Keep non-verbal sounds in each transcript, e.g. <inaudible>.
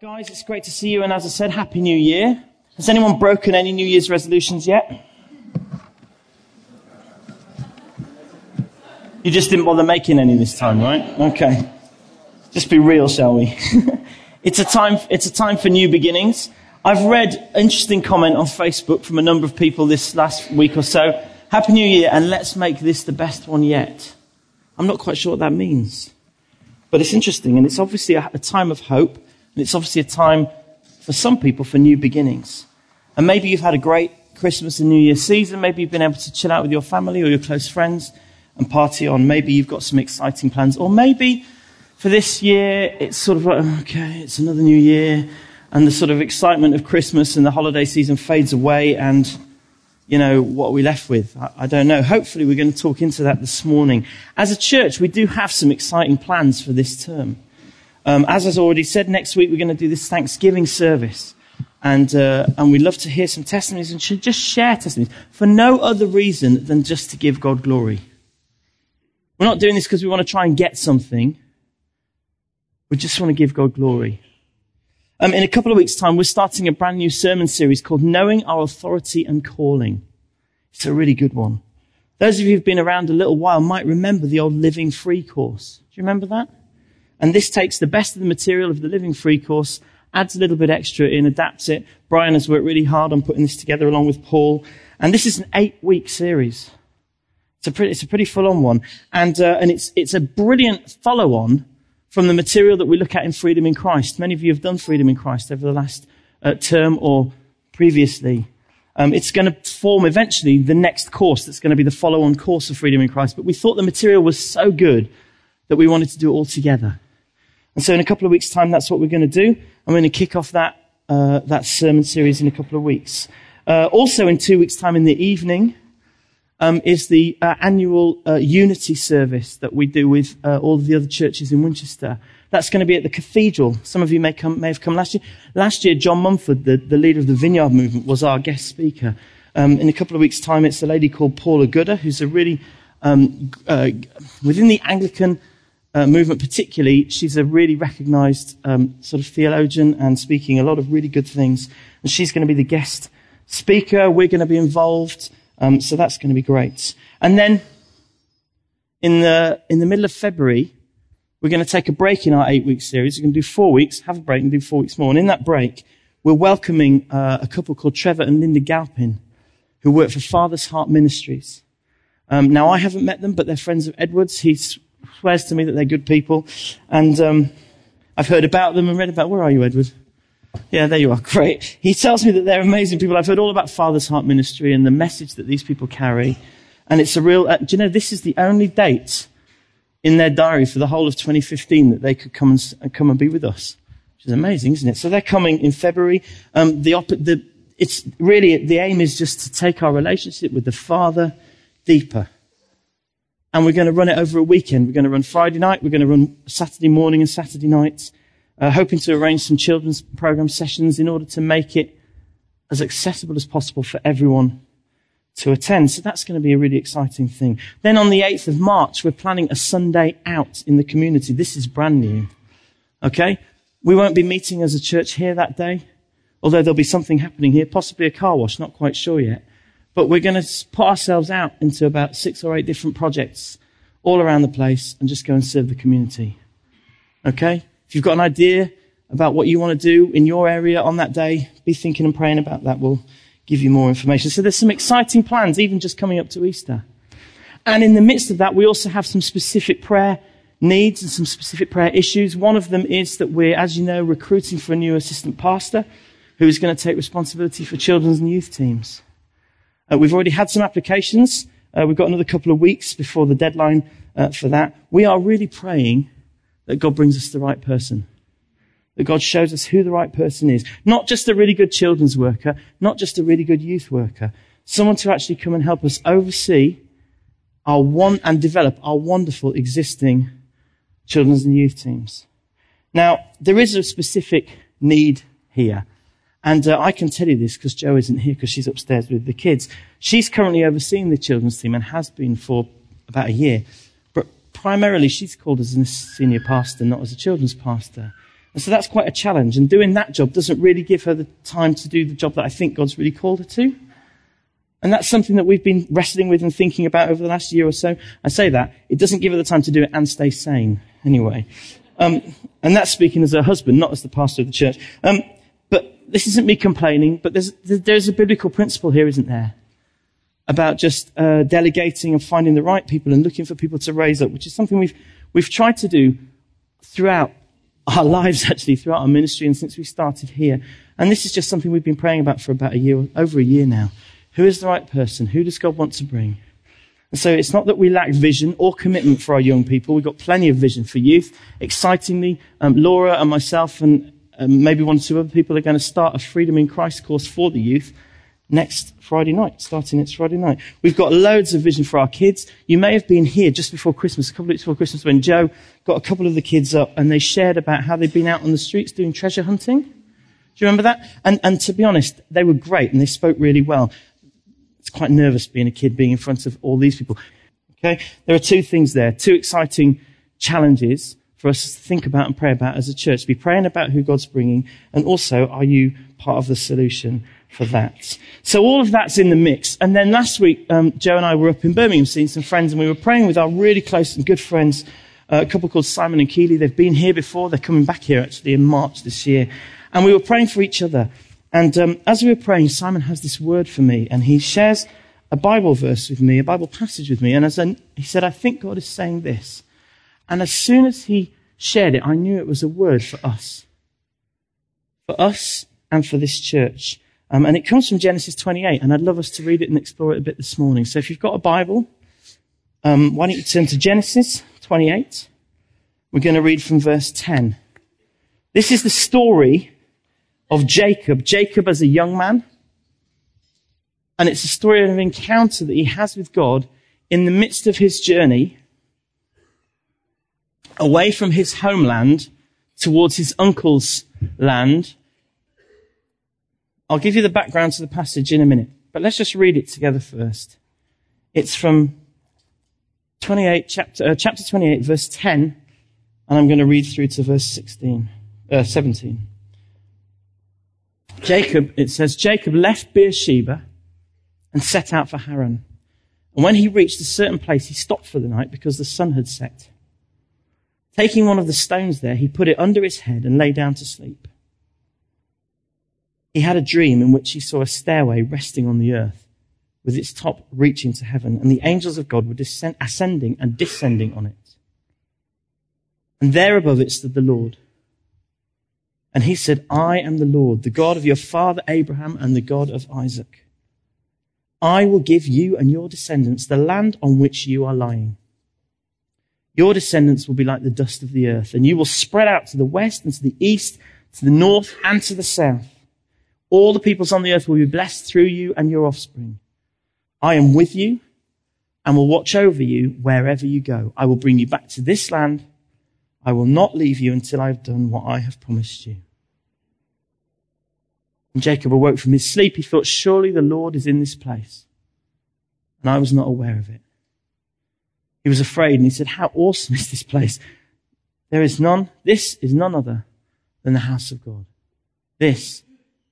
Guys, it's great to see you, and as I said, Happy New Year. Has anyone broken any New Year's resolutions yet? You just didn't bother making any this time, right? Okay. Just be real, shall we? <laughs> it's a time, it's a time for new beginnings. I've read an interesting comment on Facebook from a number of people this last week or so. Happy New Year, and let's make this the best one yet. I'm not quite sure what that means. But it's interesting, and it's obviously a, a time of hope, and it's obviously a time for some people for new beginnings. And maybe you've had a great Christmas and New Year season. Maybe you've been able to chill out with your family or your close friends and party on. Maybe you've got some exciting plans. Or maybe for this year, it's sort of like, okay, it's another new year. And the sort of excitement of Christmas and the holiday season fades away. And, you know, what are we left with? I, I don't know. Hopefully, we're going to talk into that this morning. As a church, we do have some exciting plans for this term. Um, as I've already said, next week we're going to do this Thanksgiving service. And, uh, and we'd love to hear some testimonies and should just share testimonies for no other reason than just to give God glory. We're not doing this because we want to try and get something. We just want to give God glory. Um, in a couple of weeks' time, we're starting a brand new sermon series called Knowing Our Authority and Calling. It's a really good one. Those of you who've been around a little while might remember the old Living Free course. Do you remember that? And this takes the best of the material of the Living Free course adds a little bit extra in, adapts it. Brian has worked really hard on putting this together along with Paul. And this is an eight week series. It's a pretty, pretty full on one. And, uh, and it's, it's a brilliant follow on from the material that we look at in Freedom in Christ. Many of you have done Freedom in Christ over the last uh, term or previously. Um, it's going to form eventually the next course that's going to be the follow on course of Freedom in Christ. But we thought the material was so good that we wanted to do it all together. And so in a couple of weeks' time, that's what we're going to do. I'm going to kick off that, uh, that sermon series in a couple of weeks. Uh, also in two weeks' time in the evening, um, is the uh, annual uh, unity service that we do with uh, all of the other churches in Winchester. That's going to be at the cathedral. Some of you may, come, may have come last year. Last year, John Mumford, the, the leader of the Vineyard Movement, was our guest speaker. Um, in a couple of weeks' time, it's a lady called Paula Gooder, who's a really, um, uh, within the Anglican uh, movement particularly, she's a really recognized um, sort of theologian and speaking a lot of really good things. And she's going to be the guest speaker. We're going to be involved. Um, so that's going to be great. And then in the, in the middle of February, we're going to take a break in our eight week series. We're going to do four weeks, have a break and do four weeks more. And in that break, we're welcoming uh, a couple called Trevor and Linda Galpin, who work for Father's Heart Ministries. Um, now, I haven't met them, but they're friends of Edward's. He's swears to me that they're good people. And um, I've heard about them and read about. Where are you, Edward? Yeah, there you are. <laughs> Great. He tells me that they're amazing people. I've heard all about Father's Heart Ministry and the message that these people carry. And it's a real. Uh, do you know this is the only date in their diary for the whole of 2015 that they could come and uh, come and be with us, which is amazing, isn't it? So they're coming in February. Um, the, op- the it's really the aim is just to take our relationship with the Father deeper and we're going to run it over a weekend. We're going to run Friday night, we're going to run Saturday morning and Saturday night, uh, hoping to arrange some children's program sessions in order to make it as accessible as possible for everyone to attend. So that's going to be a really exciting thing. Then on the 8th of March, we're planning a Sunday out in the community. This is brand new. Okay? We won't be meeting as a church here that day, although there'll be something happening here, possibly a car wash, not quite sure yet. But we're going to put ourselves out into about six or eight different projects all around the place and just go and serve the community. Okay? If you've got an idea about what you want to do in your area on that day, be thinking and praying about that. We'll give you more information. So there's some exciting plans, even just coming up to Easter. And in the midst of that, we also have some specific prayer needs and some specific prayer issues. One of them is that we're, as you know, recruiting for a new assistant pastor who is going to take responsibility for children's and youth teams. Uh, we've already had some applications. Uh, we've got another couple of weeks before the deadline uh, for that. We are really praying that God brings us the right person. That God shows us who the right person is. Not just a really good children's worker, not just a really good youth worker. Someone to actually come and help us oversee our one and develop our wonderful existing children's and youth teams. Now, there is a specific need here. And uh, I can tell you this because Joe isn't here because she's upstairs with the kids. She's currently overseeing the children's team and has been for about a year. But primarily, she's called as a senior pastor, not as a children's pastor. And so that's quite a challenge. And doing that job doesn't really give her the time to do the job that I think God's really called her to. And that's something that we've been wrestling with and thinking about over the last year or so. I say that. It doesn't give her the time to do it and stay sane anyway. Um, and that's speaking as a husband, not as the pastor of the church. Um, but this isn't me complaining, but there's, there's a biblical principle here, isn't there? About just uh, delegating and finding the right people and looking for people to raise up, which is something we've, we've tried to do throughout our <laughs> lives, actually, throughout our ministry and since we started here. And this is just something we've been praying about for about a year, over a year now. Who is the right person? Who does God want to bring? And so it's not that we lack vision or commitment for our young people. We've got plenty of vision for youth. Excitingly, um, Laura and myself and um, maybe one or two other people are going to start a Freedom in Christ course for the youth next Friday night, starting next Friday night. We've got loads of vision for our kids. You may have been here just before Christmas, a couple of weeks before Christmas, when Joe got a couple of the kids up and they shared about how they'd been out on the streets doing treasure hunting. Do you remember that? And, and to be honest, they were great and they spoke really well. It's quite nervous being a kid being in front of all these people. Okay? There are two things there, two exciting challenges for us to think about and pray about as a church. Be praying about who God's bringing, and also, are you part of the solution for that? So all of that's in the mix. And then last week, um, Joe and I were up in Birmingham seeing some friends, and we were praying with our really close and good friends, uh, a couple called Simon and Keeley. They've been here before. They're coming back here actually in March this year. And we were praying for each other. And um, as we were praying, Simon has this word for me, and he shares a Bible verse with me, a Bible passage with me. And as I, he said, I think God is saying this. And as soon as he shared it, I knew it was a word for us. For us and for this church. Um, and it comes from Genesis 28, and I'd love us to read it and explore it a bit this morning. So if you've got a Bible, um, why don't you turn to Genesis 28? We're going to read from verse 10. This is the story of Jacob, Jacob as a young man. And it's a story of an encounter that he has with God in the midst of his journey away from his homeland towards his uncle's land. I'll give you the background to the passage in a minute, but let's just read it together first. It's from 28, chapter, uh, chapter 28, verse 10, and I'm going to read through to verse 16, uh, 17. Jacob, it says, Jacob left Beersheba and set out for Haran. And when he reached a certain place, he stopped for the night because the sun had set. Taking one of the stones there, he put it under his head and lay down to sleep. He had a dream in which he saw a stairway resting on the earth with its top reaching to heaven, and the angels of God were descend- ascending and descending on it. And there above it stood the Lord and he said, I am the Lord, the God of your father Abraham and the God of Isaac. I will give you and your descendants the land on which you are lying. Your descendants will be like the dust of the earth, and you will spread out to the west and to the east, to the north and to the south. All the peoples on the earth will be blessed through you and your offspring. I am with you and will watch over you wherever you go. I will bring you back to this land I will not leave you until I have done what I have promised you. When Jacob awoke from his sleep, he thought, surely the Lord is in this place. And I was not aware of it. He was afraid and he said, how awesome is this place? There is none, this is none other than the house of God. This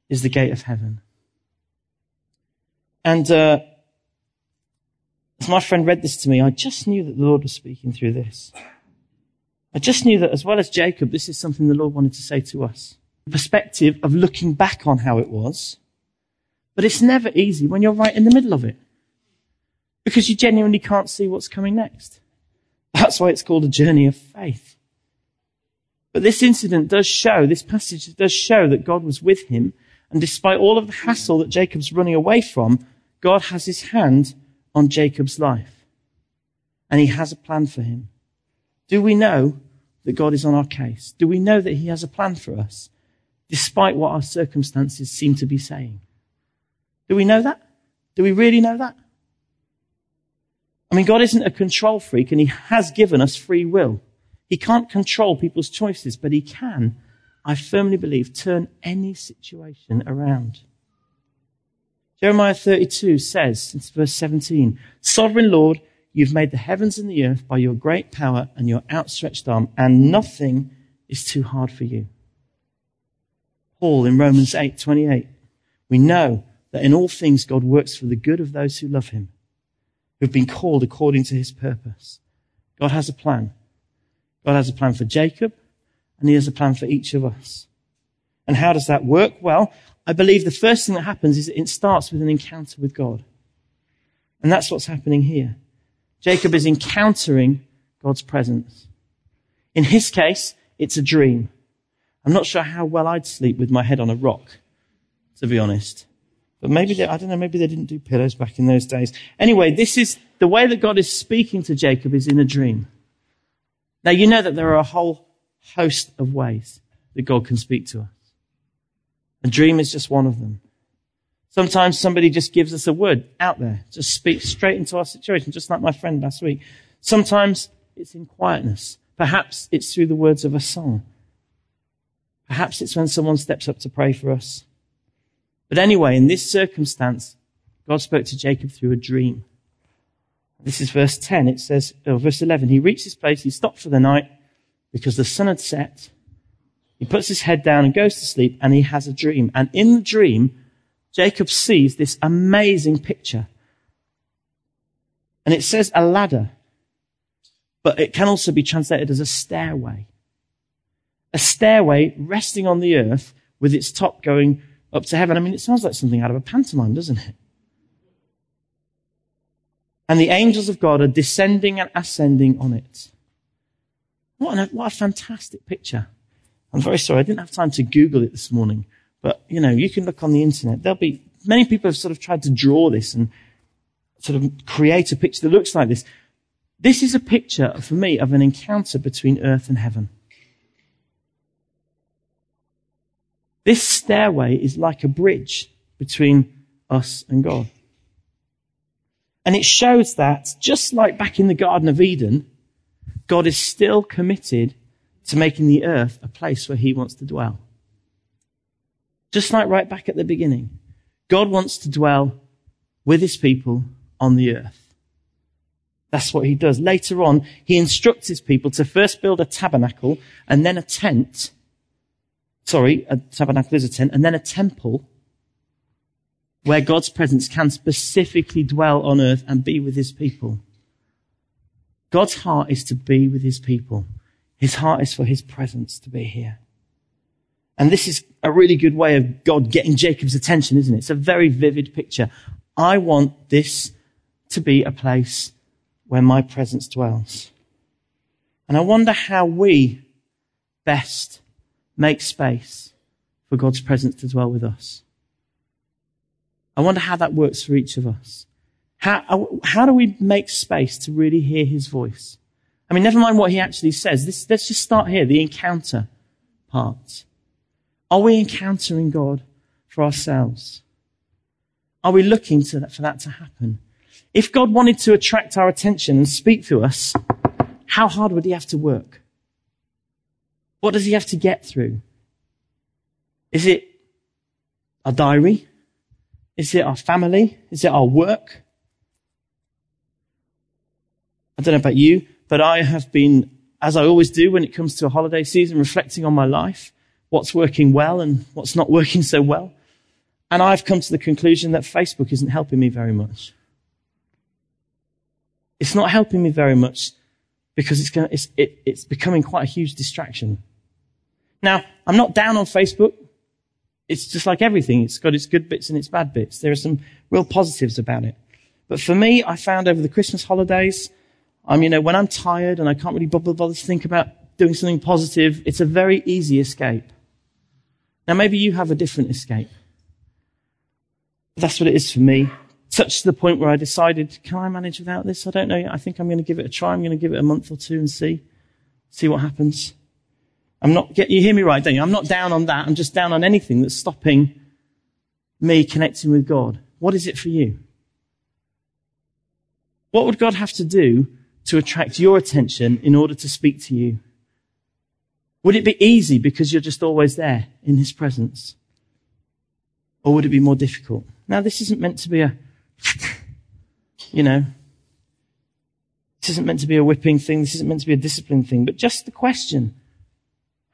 is the gate of heaven. And, uh, as my friend read this to me, I just knew that the Lord was speaking through this. I just knew that as well as Jacob, this is something the Lord wanted to say to us. The perspective of looking back on how it was. But it's never easy when you're right in the middle of it. Because you genuinely can't see what's coming next. That's why it's called a journey of faith. But this incident does show, this passage does show that God was with him. And despite all of the hassle that Jacob's running away from, God has his hand on Jacob's life. And he has a plan for him. Do we know that God is on our case? Do we know that He has a plan for us, despite what our circumstances seem to be saying? Do we know that? Do we really know that? I mean, God isn't a control freak and He has given us free will. He can't control people's choices, but He can, I firmly believe, turn any situation around. Jeremiah 32 says, in verse 17, Sovereign Lord, You've made the heavens and the earth by your great power and your outstretched arm, and nothing is too hard for you. Paul in Romans 8:28. We know that in all things God works for the good of those who love him, who've been called according to his purpose. God has a plan. God has a plan for Jacob, and he has a plan for each of us. And how does that work? Well, I believe the first thing that happens is it starts with an encounter with God. And that's what's happening here. Jacob is encountering God's presence. In his case, it's a dream. I'm not sure how well I'd sleep with my head on a rock, to be honest. But maybe they, I don't know, maybe they didn't do pillows back in those days. Anyway, this is the way that God is speaking to Jacob is in a dream. Now you know that there are a whole host of ways that God can speak to us. A dream is just one of them. Sometimes somebody just gives us a word out there, just speaks straight into our situation, just like my friend last week. Sometimes it's in quietness. Perhaps it's through the words of a song. Perhaps it's when someone steps up to pray for us. But anyway, in this circumstance, God spoke to Jacob through a dream. This is verse 10. It says, or verse 11, he reached this place, he stopped for the night because the sun had set. He puts his head down and goes to sleep and he has a dream. And in the dream, Jacob sees this amazing picture. And it says a ladder, but it can also be translated as a stairway. A stairway resting on the earth with its top going up to heaven. I mean, it sounds like something out of a pantomime, doesn't it? And the angels of God are descending and ascending on it. What, an, what a fantastic picture. I'm very sorry, I didn't have time to Google it this morning, but you know, you can look on the internet. There'll be, many people have sort of tried to draw this and sort of create a picture that looks like this. This is a picture for me of an encounter between earth and heaven. This stairway is like a bridge between us and God. And it shows that just like back in the Garden of Eden, God is still committed to making the earth a place where he wants to dwell. Just like right back at the beginning. God wants to dwell with his people on the earth. That's what he does. Later on, he instructs his people to first build a tabernacle and then a tent. Sorry, a tabernacle is a tent and then a temple where God's presence can specifically dwell on earth and be with his people. God's heart is to be with his people. His heart is for his presence to be here. And this is a really good way of God getting Jacob's attention, isn't it? It's a very vivid picture. I want this to be a place where my presence dwells. And I wonder how we best make space for God's presence to dwell with us. I wonder how that works for each of us. How, how do we make space to really hear his voice? I mean, never mind what he actually says. This, let's just start here, the encounter part. Are we encountering God for ourselves? Are we looking that, for that to happen? If God wanted to attract our attention and speak to us, how hard would he have to work? What does he have to get through? Is it our diary? Is it our family? Is it our work? I don't know about you, but I have been, as I always do when it comes to a holiday season, reflecting on my life, what's working well and what's not working so well. And I've come to the conclusion that Facebook isn't helping me very much. It's not helping me very much because it's, gonna, it's, it, it's becoming quite a huge distraction. Now, I'm not down on Facebook. It's just like everything. It's got its good bits and its bad bits. There are some real positives about it. But for me, I found over the Christmas holidays, um, you know, when I'm tired and I can't really bother, bother to think about doing something positive, it's a very easy escape. Now, maybe you have a different escape. That's what it is for me. Such to the point where I decided, can I manage without this? I don't know I think I'm going to give it a try. I'm going to give it a month or two and see, see what happens. I'm not, you hear me right, don't you? I'm not down on that. I'm just down on anything that's stopping me connecting with God. What is it for you? What would God have to do to attract your attention in order to speak to you? Would it be easy because you're just always there in his presence? Or would it be more difficult? Now, this isn't meant to be a, <laughs> you know, this isn't meant to be a whipping thing. This isn't meant to be a discipline thing, but just the question.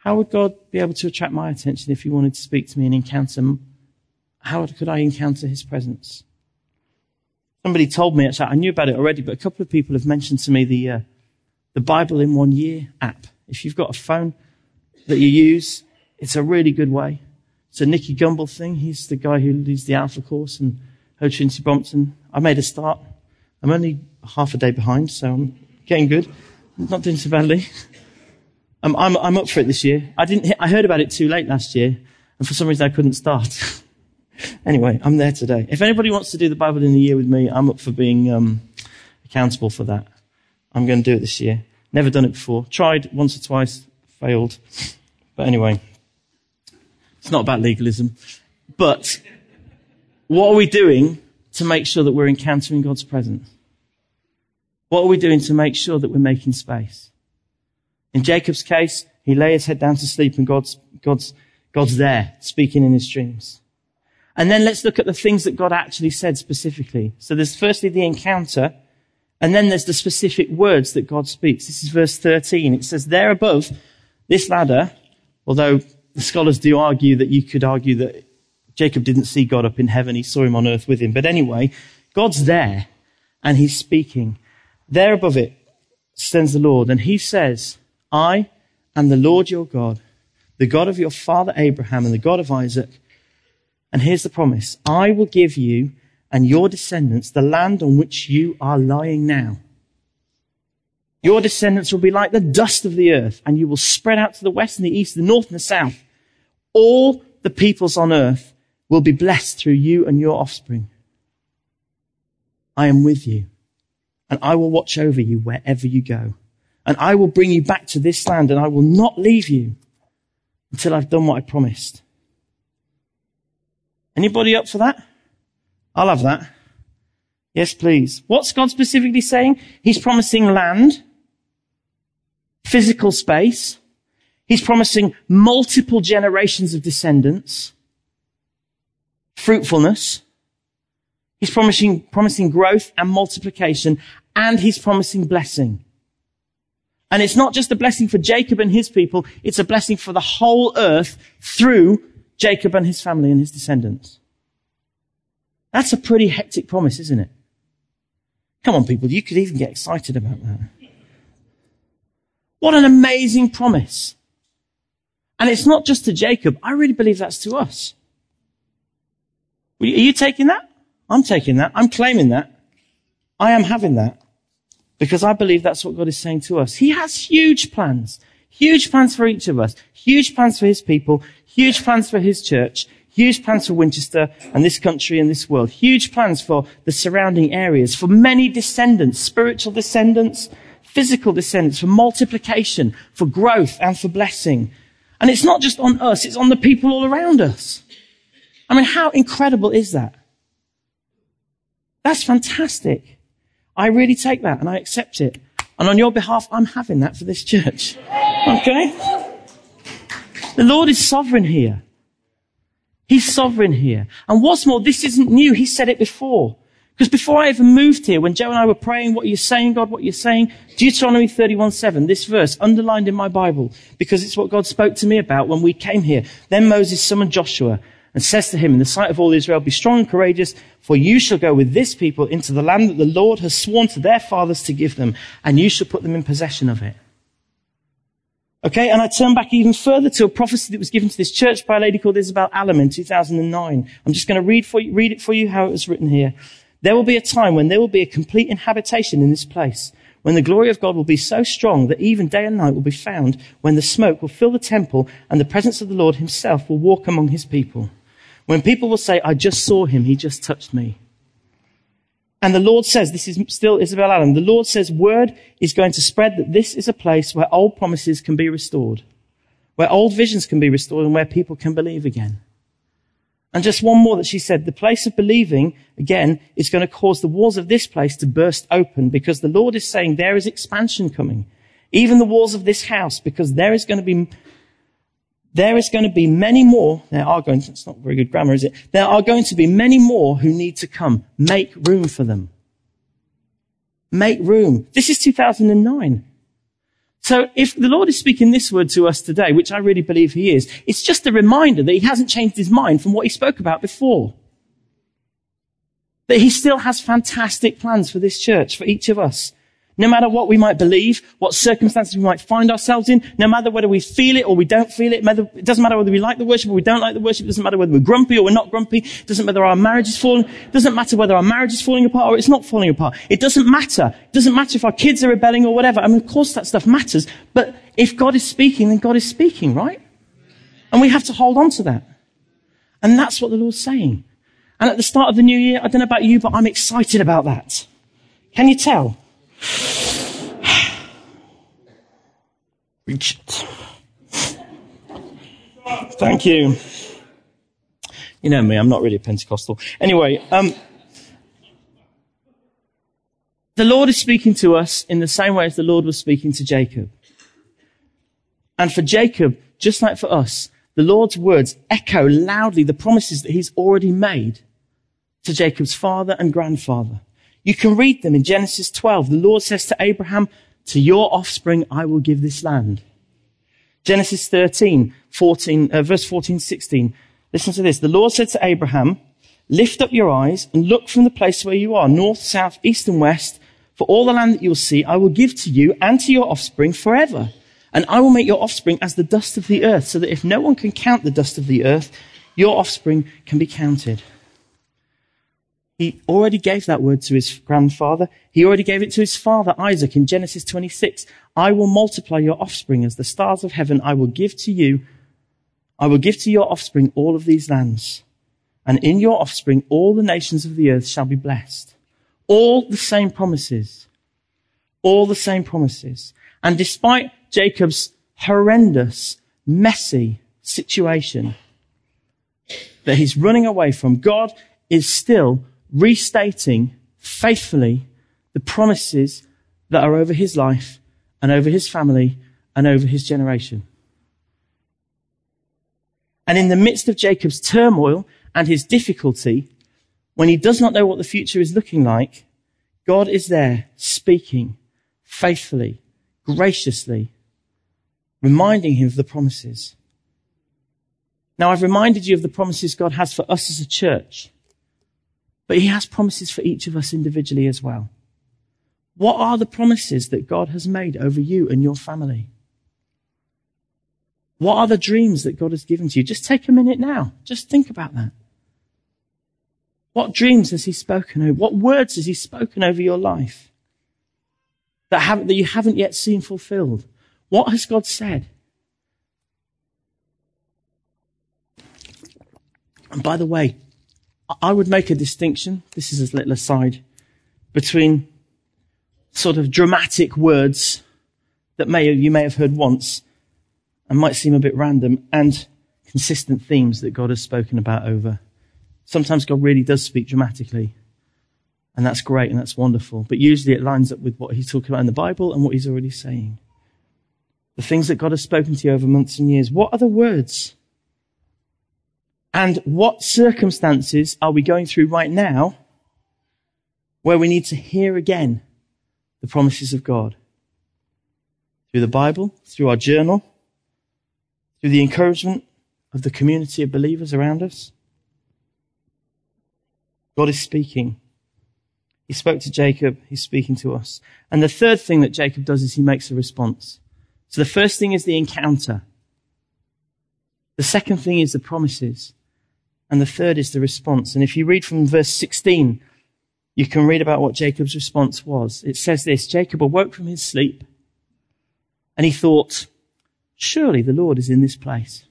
How would God be able to attract my attention if He wanted to speak to me and encounter? How could I encounter His presence? Somebody told me, actually, I knew about it already, but a couple of people have mentioned to me the, uh, the Bible in one year app. If you've got a phone that you use, it's a really good way. It's a Nicky Gumbel thing. He's the guy who leads the Alpha course and Holy Trinity Brompton. I made a start. I'm only half a day behind, so I'm getting good. I'm not doing so badly. <laughs> I'm, I'm, I'm up for it this year. I didn't, I heard about it too late last year, and for some reason I couldn't start. <laughs> anyway, I'm there today. If anybody wants to do the Bible in a year with me, I'm up for being um, accountable for that. I'm going to do it this year. Never done it before. Tried once or twice, failed. But anyway, it's not about legalism. But what are we doing to make sure that we're encountering God's presence? What are we doing to make sure that we're making space? In Jacob's case, he lay his head down to sleep and God's, God's, God's there speaking in his dreams. And then let's look at the things that God actually said specifically. So there's firstly the encounter, and then there's the specific words that God speaks. This is verse 13. It says, there above this ladder, although the scholars do argue that you could argue that Jacob didn't see God up in heaven, he saw him on earth with him. But anyway, God's there, and he's speaking. There above it stands the Lord, and he says, I am the Lord your God, the God of your father Abraham and the God of Isaac. And here's the promise. I will give you and your descendants the land on which you are lying now. Your descendants will be like the dust of the earth, and you will spread out to the west and the east, the north and the south. All the peoples on earth will be blessed through you and your offspring. I am with you, and I will watch over you wherever you go and I will bring you back to this land and I will not leave you until I've done what I promised. Anybody up for that? I'll have that. Yes, please. What's God specifically saying? He's promising land, physical space. He's promising multiple generations of descendants, fruitfulness. He's promising, promising growth and multiplication, and he's promising blessing. And it's not just a blessing for Jacob and his people, it's a blessing for the whole earth through Jacob and his family and his descendants. That's a pretty hectic promise, isn't it? Come on, people, you could even get excited about that. What an amazing promise. And it's not just to Jacob. I really believe that's to us. Are you taking that? I'm taking that. I'm claiming that. I am having that. Because I believe that's what God is saying to us. He has huge plans. Huge plans for each of us. Huge plans for His people. Huge plans for His church. Huge plans for Winchester and this country and this world. Huge plans for the surrounding areas. For many descendants, spiritual descendants, physical descendants, for multiplication, for growth and for blessing. And it's not just on us, it's on the people all around us. I mean, how incredible is that? That's fantastic. I really take that and I accept it. And on your behalf, I'm having that for this church. Okay? The Lord is sovereign here. He's sovereign here. And what's more, this isn't new. He said it before. Because before I even moved here, when Joe and I were praying, what are you saying, God, what are you saying? Deuteronomy 31, 7, this verse, underlined in my Bible, because it's what God spoke to me about when we came here. Then Moses summoned Joshua and says to him in the sight of all Israel, Be strong and courageous, for you shall go with this people into the land that the Lord has sworn to their fathers to give them, and you shall put them in possession of it. Okay, and I turn back even further to a prophecy that was given to this church by a lady called Isabel Allen in 2009. I'm just going to read, for you, read it for you how it was written here. There will be a time when there will be a complete inhabitation in this place, when the glory of God will be so strong that even day and night will be found, when the smoke will fill the temple and the presence of the Lord himself will walk among his people. When people will say, I just saw him, he just touched me. And the Lord says, this is still Isabel Allen, the Lord says word is going to spread that this is a place where old promises can be restored, where old visions can be restored and where people can believe again. And just one more that she said, the place of believing, again, is going to cause the walls of this place to burst open because the Lord is saying there is expansion coming. Even the walls of this house, because there is going to be there is going to be many more, there are going to, it's not very good grammar, is it? There are going to be many more who need to come. Make room for them. Make room. This is 2009. So if the Lord is speaking this word to us today, which I really believe he is, it's just a reminder that he hasn't changed his mind from what he spoke about before. That he still has fantastic plans for this church, for each of us. No matter what we might believe, what circumstances we might find ourselves in, no matter whether we feel it or we don't feel it, it doesn't matter whether we like the worship or we don't like the worship, it doesn't matter whether we're grumpy or we're not grumpy, it doesn't matter whether our marriage is falling, it doesn't matter whether our marriage is falling apart or it's not falling apart. It doesn't matter. It doesn't matter if our kids are rebelling or whatever. I mean, of course that stuff matters, but if God is speaking, then God is speaking, right? And we have to hold on to that. And that's what the Lord's saying. And at the start of the new year, I don't know about you, but I'm excited about that. Can you tell? Reach it. Thank you. You know me, I'm not really a Pentecostal. Anyway, um, the Lord is speaking to us in the same way as the Lord was speaking to Jacob. And for Jacob, just like for us, the Lord's words echo loudly the promises that he's already made to Jacob's father and grandfather. You can read them in Genesis 12. The Lord says to Abraham, to your offspring I will give this land. Genesis 13, 14, uh, verse 14, 16. Listen to this. The Lord said to Abraham, lift up your eyes and look from the place where you are, north, south, east and west. For all the land that you'll see, I will give to you and to your offspring forever. And I will make your offspring as the dust of the earth, so that if no one can count the dust of the earth, your offspring can be counted. He already gave that word to his grandfather. He already gave it to his father, Isaac, in Genesis 26. I will multiply your offspring as the stars of heaven. I will give to you, I will give to your offspring all of these lands. And in your offspring, all the nations of the earth shall be blessed. All the same promises. All the same promises. And despite Jacob's horrendous, messy situation that he's running away from, God is still restating faithfully the promises that are over his life and over his family and over his generation. And in the midst of Jacob's turmoil and his difficulty, when he does not know what the future is looking like, God is there speaking faithfully, graciously, reminding him of the promises. Now I've reminded you of the promises God has for us as a church. But he has promises for each of us individually as well. What are the promises that God has made over you and your family? What are the dreams that God has given to you? Just take a minute now. Just think about that. What dreams has he spoken over? What words has he spoken over your life that, have, that you haven't yet seen fulfilled? What has God said? And by the way, I would make a distinction, this is a little aside, between sort of dramatic words that may, you may have heard once and might seem a bit random and consistent themes that God has spoken about over. Sometimes God really does speak dramatically. And that's great and that's wonderful. But usually it lines up with what he's talking about in the Bible and what he's already saying. The things that God has spoken to you over months and years. What are the words and what circumstances are we going through right now where we need to hear again the promises of God? Through the Bible, through our journal, through the encouragement of the community of believers around us. God is speaking. He spoke to Jacob. He's speaking to us. And the third thing that Jacob does is he makes a response. So the first thing is the encounter. The second thing is the promises. And the third is the response. And if you read from verse 16, you can read about what Jacob's response was. It says this, Jacob awoke from his sleep and he thought, surely the Lord is in this place.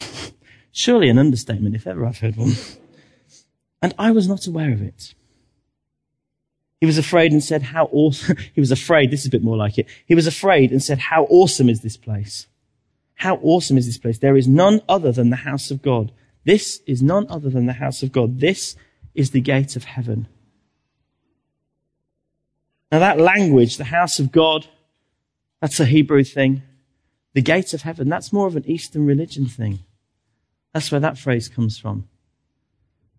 <laughs> surely an understatement, if ever I've heard one. and I was not aware of it. He was afraid and said, how awesome, <laughs> he was afraid, this is a bit more like it. He was afraid and said, how awesome is this place? How awesome is this place? There is none other than the house of God. This is none other than the house of God. This is the gate of heaven. Now that language, the house of God, that's a Hebrew thing. The gate of heaven, that's more of an Eastern religion thing. That's where that phrase comes from.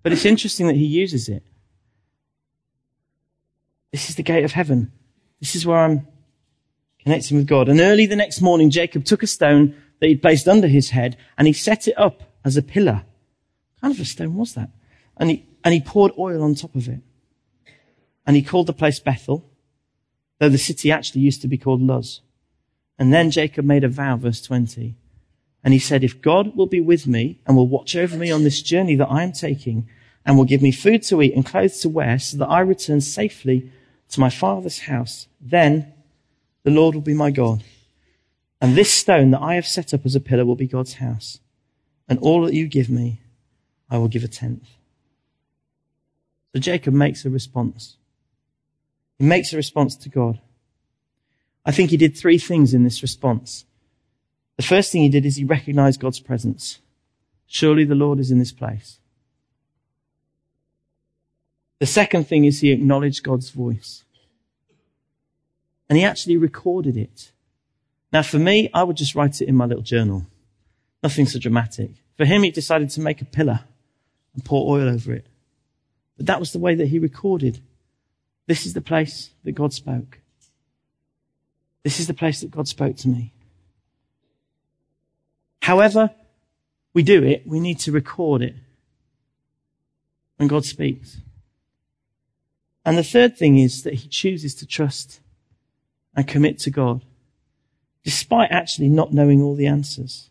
But it's interesting that he uses it. This is the gate of heaven. This is where I'm Connecting with God. And early the next morning, Jacob took a stone that he'd placed under his head and he set it up as a pillar. What kind of a stone was that? And he, and he poured oil on top of it. And he called the place Bethel, though the city actually used to be called Luz. And then Jacob made a vow, verse 20. And he said, if God will be with me and will watch over me on this journey that I am taking and will give me food to eat and clothes to wear so that I return safely to my father's house, then the Lord will be my God. And this stone that I have set up as a pillar will be God's house. And all that you give me, I will give a tenth. So Jacob makes a response. He makes a response to God. I think he did three things in this response. The first thing he did is he recognized God's presence. Surely the Lord is in this place. The second thing is he acknowledged God's voice. And he actually recorded it. Now for me, I would just write it in my little journal. Nothing so dramatic. For him, he decided to make a pillar and pour oil over it. But that was the way that he recorded. This is the place that God spoke. This is the place that God spoke to me. However we do it, we need to record it when God speaks. And the third thing is that he chooses to trust and commit to God, despite actually not knowing all the answers.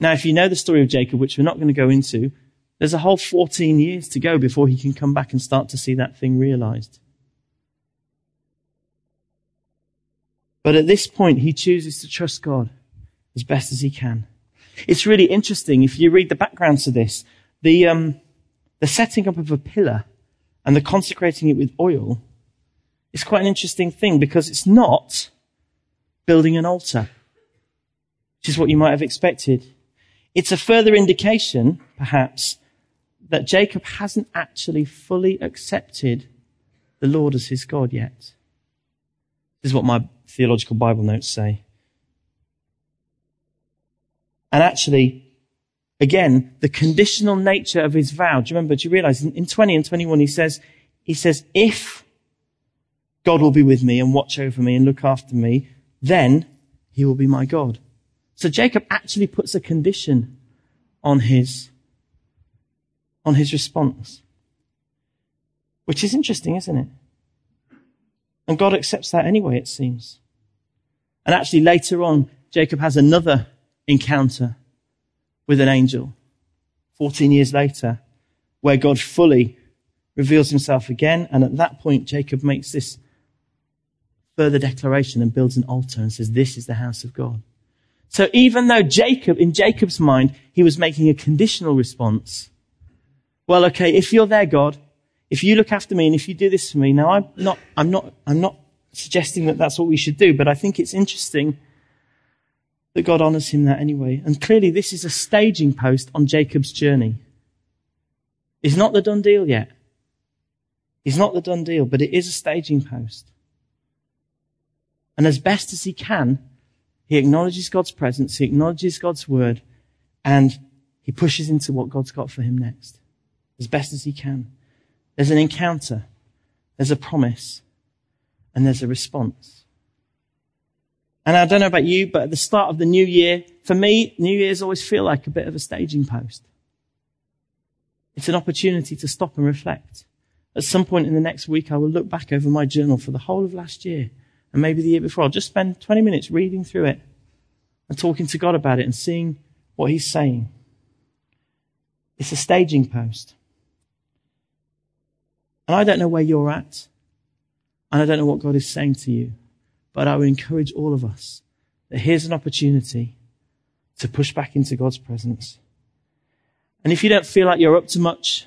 Now, if you know the story of Jacob, which we're not going to go into, there's a whole 14 years to go before he can come back and start to see that thing realized. But at this point, he chooses to trust God as best as he can. It's really interesting if you read the background to this. The, um, the setting up of a pillar and the consecrating it with oil is quite an interesting thing because it's not building an altar, which is what you might have expected. It's a further indication, perhaps, that Jacob hasn't actually fully accepted the Lord as his God yet. This is what my theological Bible notes say. And actually, again, the conditional nature of his vow. Do you remember? Do you realize in, in 20 and 21 he says, he says, if God will be with me and watch over me and look after me, then he will be my God. So Jacob actually puts a condition on his, on his response. Which is interesting, isn't it? And God accepts that anyway, it seems. And actually later on, Jacob has another encounter with an angel 14 years later where God fully reveals himself again. And at that point, Jacob makes this further declaration and builds an altar and says, this is the house of God. So even though Jacob, in Jacob's mind, he was making a conditional response. Well, okay, if you're there, God, if you look after me and if you do this for me, now I'm not, I'm not, I'm not suggesting that that's what we should do, but I think it's interesting that God honors him that anyway. And clearly this is a staging post on Jacob's journey. It's not the done deal yet. It's not the done deal, but it is a staging post. And as best as he can, he acknowledges God's presence, he acknowledges God's word, and he pushes into what God's got for him next. As best as he can. There's an encounter. There's a promise and there's a response. And I don't know about you, but at the start of the new year, for me, New Year's always feel like a bit of a staging post. It's an opportunity to stop and reflect. At some point in the next week, I will look back over my journal for the whole of last year and maybe the year before. I'll just spend 20 minutes reading through it and talking to God about it and seeing what He's saying. It's a staging post. And I don't know where you're at. And I don't know what God is saying to you, but I would encourage all of us that here's an opportunity to push back into God's presence. And if you don't feel like you're up to much,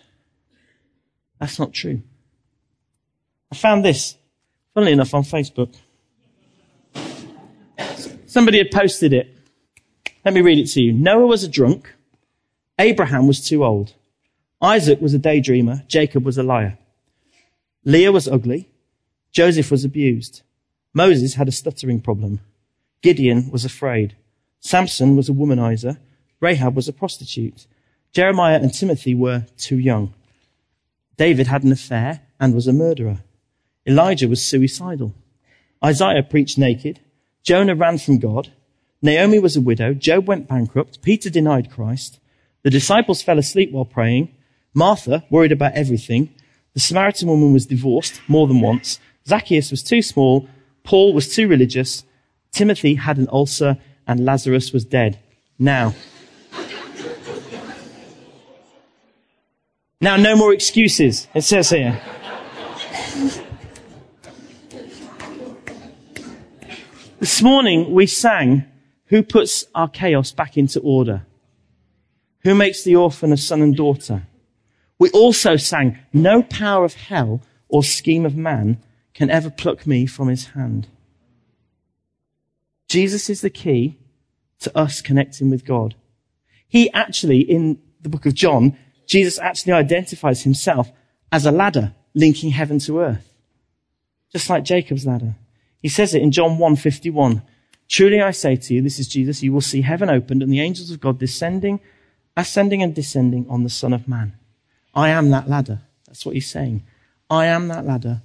that's not true. I found this, funnily enough, on Facebook. Somebody had posted it. Let me read it to you. Noah was a drunk. Abraham was too old. Isaac was a daydreamer. Jacob was a liar. Leah was ugly. Joseph was abused. Moses had a stuttering problem. Gideon was afraid. Samson was a womanizer. Rahab was a prostitute. Jeremiah and Timothy were too young. David had an affair and was a murderer. Elijah was suicidal. Isaiah preached naked. Jonah ran from God. Naomi was a widow. Job went bankrupt. Peter denied Christ. The disciples fell asleep while praying. Martha worried about everything. The Samaritan woman was divorced more than once. Zacchaeus was too small. Paul was too religious. Timothy had an ulcer and Lazarus was dead. Now, now no more excuses. It says here. This morning we sang, Who puts our chaos back into order? Who makes the orphan a son and daughter? We also sang, No power of hell or scheme of man can ever pluck me from his hand. Jesus is the key to us connecting with God. He actually, in the book of John, Jesus actually identifies himself as a ladder linking heaven to earth. Just like Jacob's ladder. He says it in John 1:51. Truly I say to you, this is Jesus, you will see heaven opened and the angels of God descending, ascending and descending on the Son of Man. I am that ladder. That's what he's saying. I am that ladder,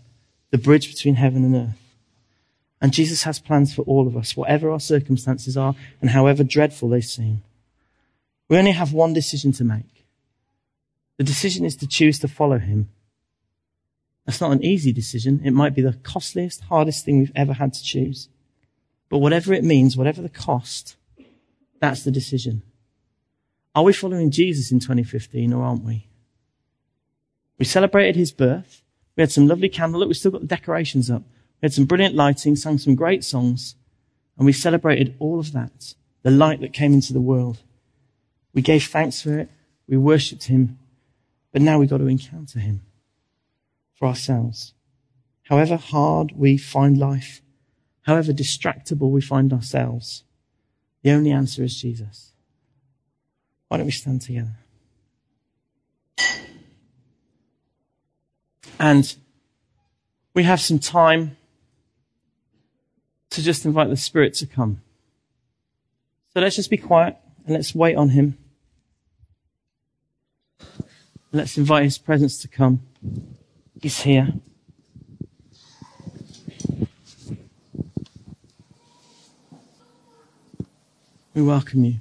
the bridge between heaven and earth. And Jesus has plans for all of us, whatever our circumstances are and however dreadful they seem. We only have one decision to make. The decision is to choose to follow him that's not an easy decision. It might be the costliest, hardest thing we've ever had to choose. But whatever it means, whatever the cost, that's the decision. Are we following Jesus in 2015 or aren't we? We celebrated his birth. We had some lovely candle. Look, we still got the decorations up. We had some brilliant lighting, sang some great songs, and we celebrated all of that. The light that came into the world. We gave thanks for it. We worshipped him. But now we've got to encounter him for ourselves. However hard we find life, however distractible we find ourselves, the only answer is Jesus. Why don't we stand together? And we have some time to just invite the Spirit to come. So let's just be quiet and let's wait on Him. Let's invite His presence to come is here. We welcome you.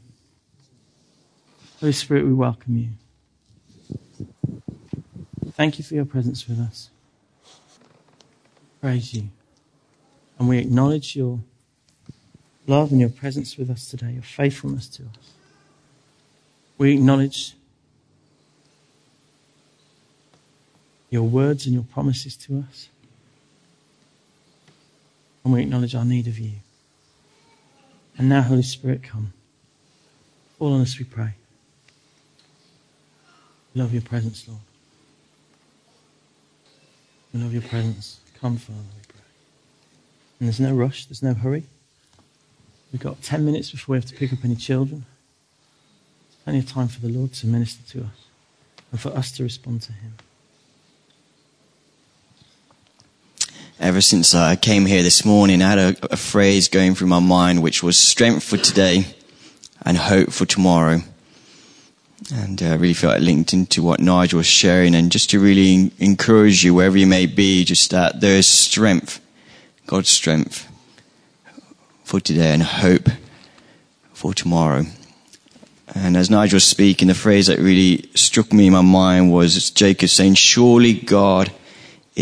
Holy Spirit, we welcome you. Thank you for your presence with us. Praise you. And we acknowledge your love and your presence with us today, your faithfulness to us. We acknowledge your words and your promises to us. And we acknowledge our need of you. And now, Holy Spirit, come. Fall on us, we pray. We love your presence, Lord. We love your presence. Come, Father, we pray. And there's no rush, there's no hurry. We've got 10 minutes before we have to pick up any children. Plenty of time for the Lord to minister to us and for us to respond to Him. Ever since I came here this morning, I had a, a, phrase going through my mind, which was strength for today and hope for tomorrow. And uh, I really felt it linked into what Nigel was sharing and just to really encourage you wherever you may be, just that there's strength, God's strength for today and hope for tomorrow. And as Nigel was speaking, the phrase that really struck me in my mind was Jacob saying, surely God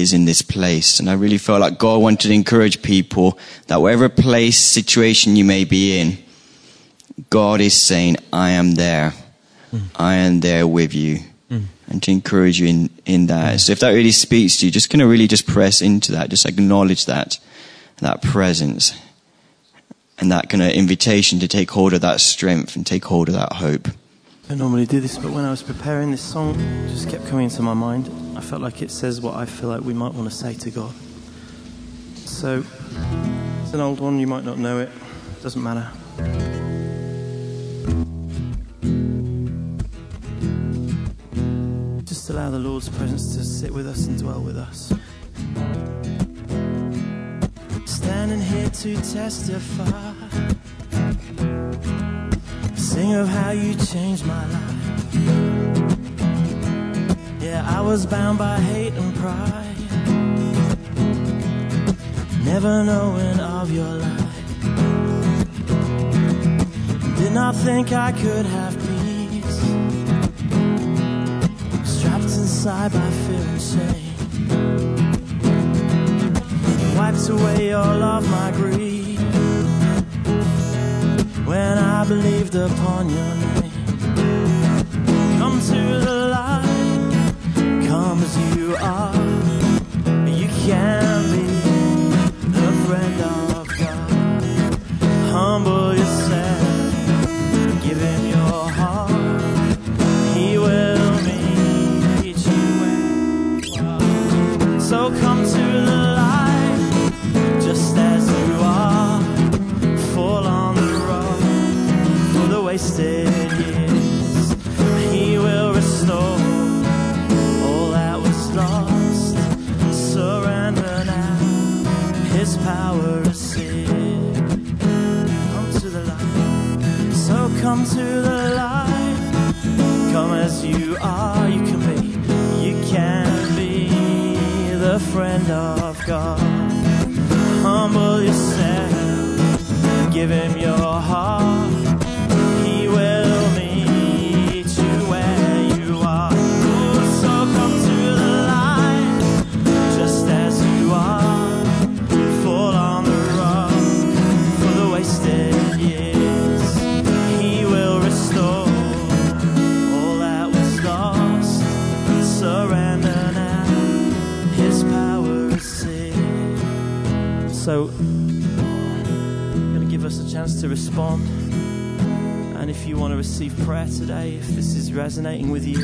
is in this place. And I really felt like God wanted to encourage people that whatever place, situation you may be in, God is saying, I am there. Mm. I am there with you. Mm. And to encourage you in, in that. Mm. So if that really speaks to you, just kind of really just press into that. Just acknowledge that, that presence and that kind of invitation to take hold of that strength and take hold of that hope. I don't normally do this, but when I was preparing this song, it just kept coming into my mind. I felt like it says what I feel like we might want to say to God. So, it's an old one, you might not know it, doesn't matter. Just allow the Lord's presence to sit with us and dwell with us. Standing here to testify Sing of how you changed my life. Yeah, I was bound by hate and pride. never knowing of your life. Did not think I could have peace, strapped inside by fear and shame. Wiped away all of my grief when I believed upon your name. Come to the light, come as you are. You can be the friend of God. Humble friend of God. Humble yourself, give Him your heart. So, going to give us a chance to respond. And if you want to receive prayer today, if this is resonating with you,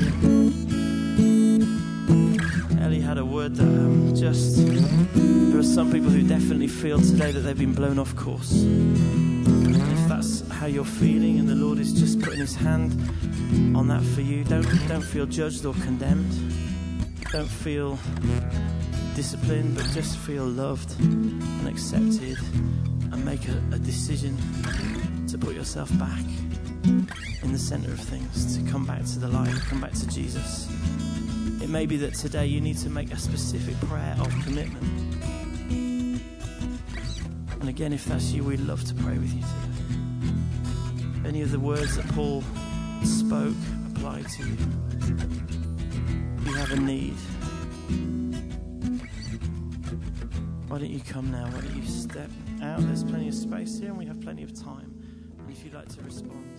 Ellie had a word that um, just. There are some people who definitely feel today that they've been blown off course. And if that's how you're feeling and the Lord is just putting his hand on that for you, don't, don't feel judged or condemned. Don't feel disciplined, but just feel loved and accepted and make a, a decision to put yourself back in the center of things, to come back to the light, come back to Jesus. It may be that today you need to make a specific prayer of commitment. And again, if that's you, we'd love to pray with you today. Any of the words that Paul spoke apply to you. You have a need. Why don't you come now? Why don't you step out? There's plenty of space here and we have plenty of time. And if you'd like to respond.